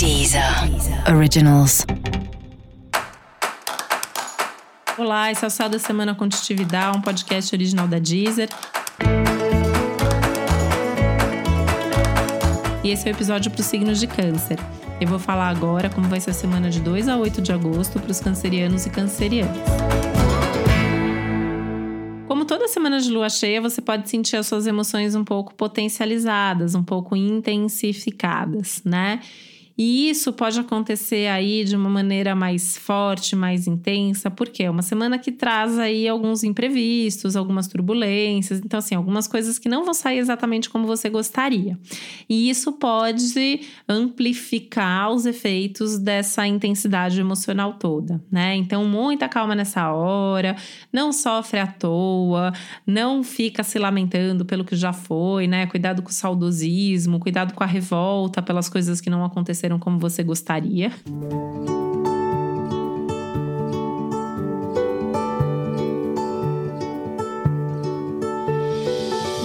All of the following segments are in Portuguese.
Deezer Originals. Olá, esse é o Céu da Semana Contitividade, um podcast original da Deezer. E esse é o episódio para os signos de câncer. Eu vou falar agora como vai ser a semana de 2 a 8 de agosto para os cancerianos e cancerianas. Como toda semana de lua cheia, você pode sentir as suas emoções um pouco potencializadas, um pouco intensificadas, né? E isso pode acontecer aí de uma maneira mais forte, mais intensa, porque é uma semana que traz aí alguns imprevistos, algumas turbulências, então assim, algumas coisas que não vão sair exatamente como você gostaria. E isso pode amplificar os efeitos dessa intensidade emocional toda, né? Então, muita calma nessa hora, não sofre à toa, não fica se lamentando pelo que já foi, né? Cuidado com o saudosismo, cuidado com a revolta pelas coisas que não aconteceram aconteceram como você gostaria.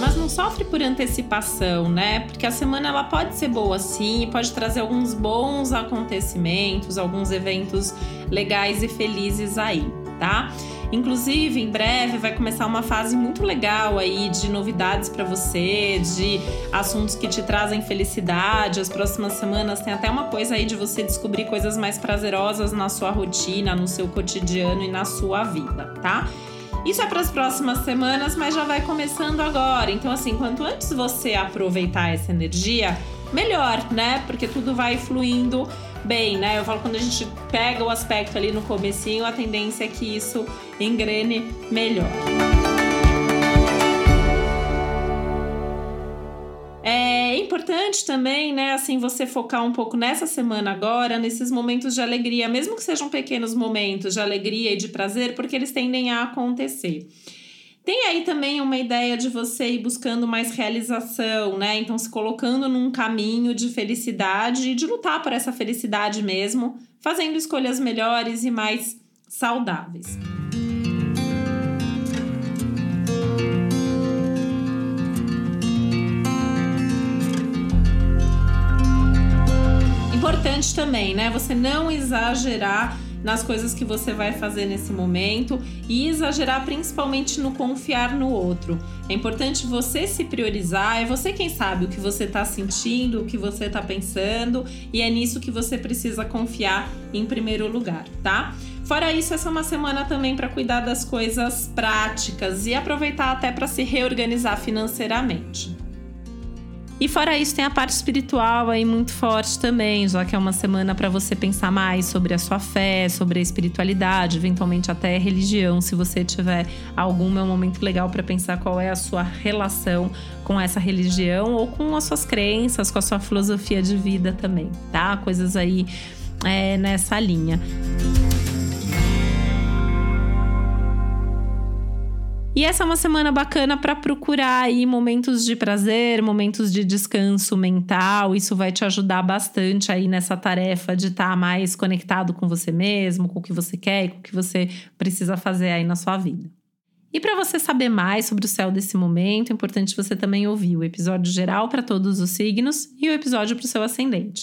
Mas não sofre por antecipação, né? Porque a semana ela pode ser boa sim, pode trazer alguns bons acontecimentos, alguns eventos legais e felizes aí, tá? Inclusive, em breve vai começar uma fase muito legal aí de novidades para você, de assuntos que te trazem felicidade. As próximas semanas tem até uma coisa aí de você descobrir coisas mais prazerosas na sua rotina, no seu cotidiano e na sua vida, tá? Isso é para as próximas semanas, mas já vai começando agora. Então, assim, quanto antes você aproveitar essa energia, melhor, né? Porque tudo vai fluindo bem, né? Eu falo quando a gente pega o aspecto ali no comecinho, a tendência é que isso engrene melhor. É importante também, né, assim, você focar um pouco nessa semana agora, nesses momentos de alegria, mesmo que sejam pequenos momentos de alegria e de prazer, porque eles tendem a acontecer. Tem aí também uma ideia de você ir buscando mais realização, né? Então, se colocando num caminho de felicidade e de lutar por essa felicidade mesmo, fazendo escolhas melhores e mais saudáveis. Importante também, né? Você não exagerar nas coisas que você vai fazer nesse momento e exagerar principalmente no confiar no outro. É importante você se priorizar, é você quem sabe o que você está sentindo, o que você está pensando e é nisso que você precisa confiar em primeiro lugar, tá? Fora isso, essa é uma semana também para cuidar das coisas práticas e aproveitar até para se reorganizar financeiramente. E fora isso, tem a parte espiritual aí muito forte também, já que é uma semana para você pensar mais sobre a sua fé, sobre a espiritualidade, eventualmente até religião, se você tiver algum, é um momento legal para pensar qual é a sua relação com essa religião ou com as suas crenças, com a sua filosofia de vida também, tá? Coisas aí é, nessa linha. E essa é uma semana bacana para procurar aí momentos de prazer, momentos de descanso mental. Isso vai te ajudar bastante aí nessa tarefa de estar tá mais conectado com você mesmo, com o que você quer e com o que você precisa fazer aí na sua vida. E para você saber mais sobre o céu desse momento, é importante você também ouvir o episódio geral para todos os signos e o episódio para o seu ascendente.